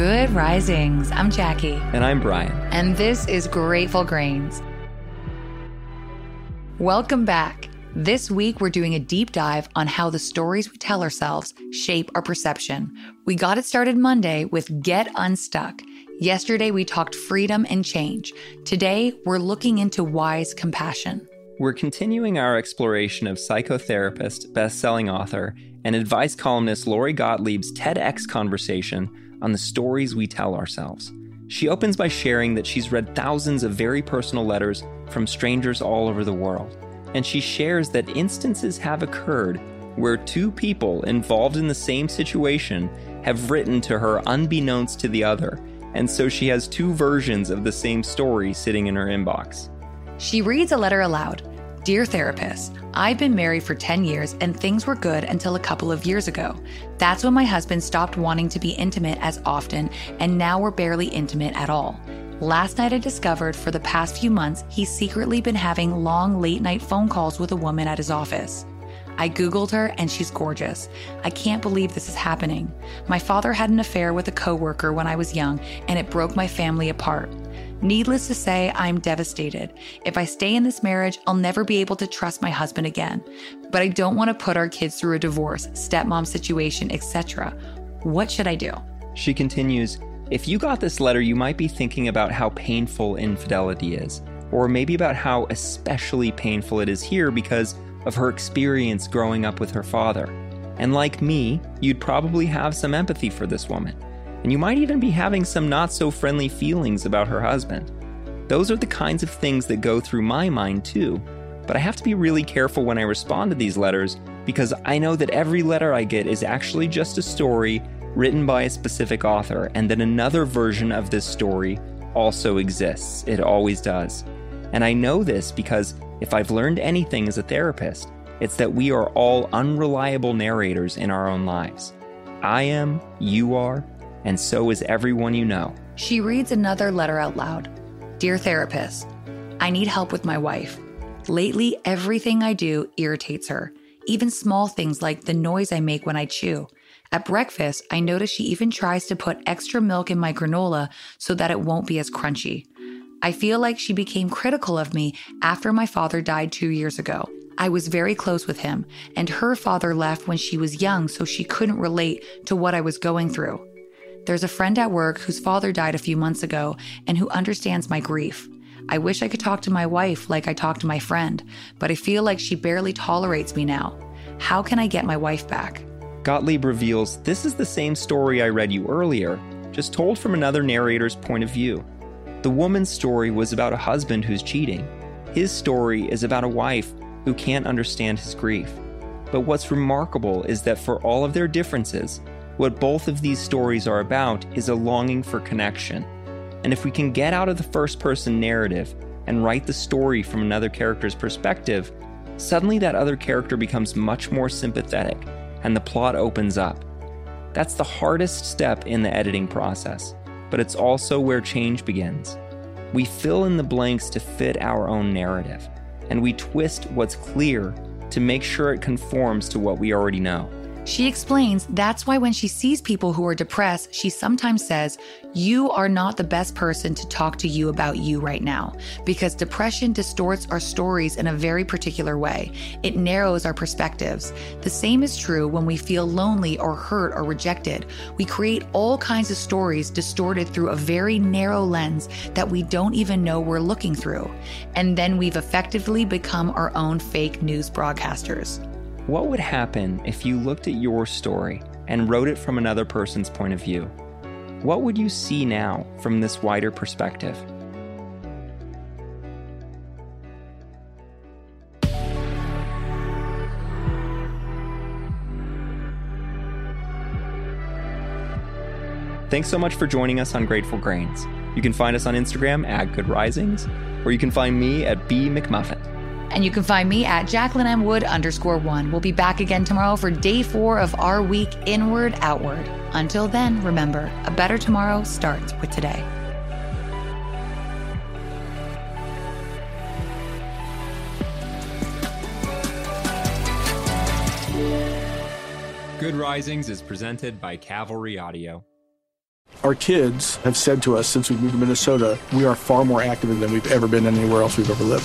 Good risings. I'm Jackie. And I'm Brian. And this is Grateful Grains. Welcome back. This week, we're doing a deep dive on how the stories we tell ourselves shape our perception. We got it started Monday with Get Unstuck. Yesterday, we talked freedom and change. Today, we're looking into wise compassion. We're continuing our exploration of psychotherapist, best-selling author, and advice columnist Lori Gottlieb's TEDx conversation on the stories we tell ourselves. She opens by sharing that she's read thousands of very personal letters from strangers all over the world. And she shares that instances have occurred where two people involved in the same situation have written to her unbeknownst to the other. And so she has two versions of the same story sitting in her inbox. She reads a letter aloud Dear therapist, I've been married for 10 years and things were good until a couple of years ago. That's when my husband stopped wanting to be intimate as often, and now we're barely intimate at all. Last night, I discovered for the past few months, he's secretly been having long late night phone calls with a woman at his office. I Googled her and she's gorgeous. I can't believe this is happening. My father had an affair with a coworker when I was young, and it broke my family apart. Needless to say, I'm devastated. If I stay in this marriage, I'll never be able to trust my husband again. But I don't want to put our kids through a divorce, stepmom situation, etc. What should I do? She continues If you got this letter, you might be thinking about how painful infidelity is, or maybe about how especially painful it is here because of her experience growing up with her father. And like me, you'd probably have some empathy for this woman and you might even be having some not so friendly feelings about her husband. Those are the kinds of things that go through my mind too, but I have to be really careful when I respond to these letters because I know that every letter I get is actually just a story written by a specific author, and that another version of this story also exists. It always does. And I know this because if I've learned anything as a therapist, it's that we are all unreliable narrators in our own lives. I am, you are, and so is everyone you know. She reads another letter out loud Dear therapist, I need help with my wife. Lately, everything I do irritates her, even small things like the noise I make when I chew. At breakfast, I notice she even tries to put extra milk in my granola so that it won't be as crunchy. I feel like she became critical of me after my father died two years ago. I was very close with him, and her father left when she was young, so she couldn't relate to what I was going through. There's a friend at work whose father died a few months ago and who understands my grief. I wish I could talk to my wife like I talk to my friend, but I feel like she barely tolerates me now. How can I get my wife back? Gottlieb reveals this is the same story I read you earlier, just told from another narrator's point of view. The woman's story was about a husband who's cheating. His story is about a wife who can't understand his grief. But what's remarkable is that for all of their differences, what both of these stories are about is a longing for connection. And if we can get out of the first person narrative and write the story from another character's perspective, suddenly that other character becomes much more sympathetic and the plot opens up. That's the hardest step in the editing process, but it's also where change begins. We fill in the blanks to fit our own narrative, and we twist what's clear to make sure it conforms to what we already know. She explains that's why when she sees people who are depressed, she sometimes says, You are not the best person to talk to you about you right now, because depression distorts our stories in a very particular way. It narrows our perspectives. The same is true when we feel lonely or hurt or rejected. We create all kinds of stories distorted through a very narrow lens that we don't even know we're looking through. And then we've effectively become our own fake news broadcasters. What would happen if you looked at your story and wrote it from another person's point of view? What would you see now from this wider perspective? Thanks so much for joining us on Grateful Grains. You can find us on Instagram at Good Risings, or you can find me at B McMuffin. And you can find me at Jacqueline M. Wood underscore one. We'll be back again tomorrow for day four of our week Inward Outward. Until then, remember, a better tomorrow starts with today. Good Risings is presented by Cavalry Audio. Our kids have said to us since we moved to Minnesota, we are far more active than we've ever been anywhere else we've ever lived.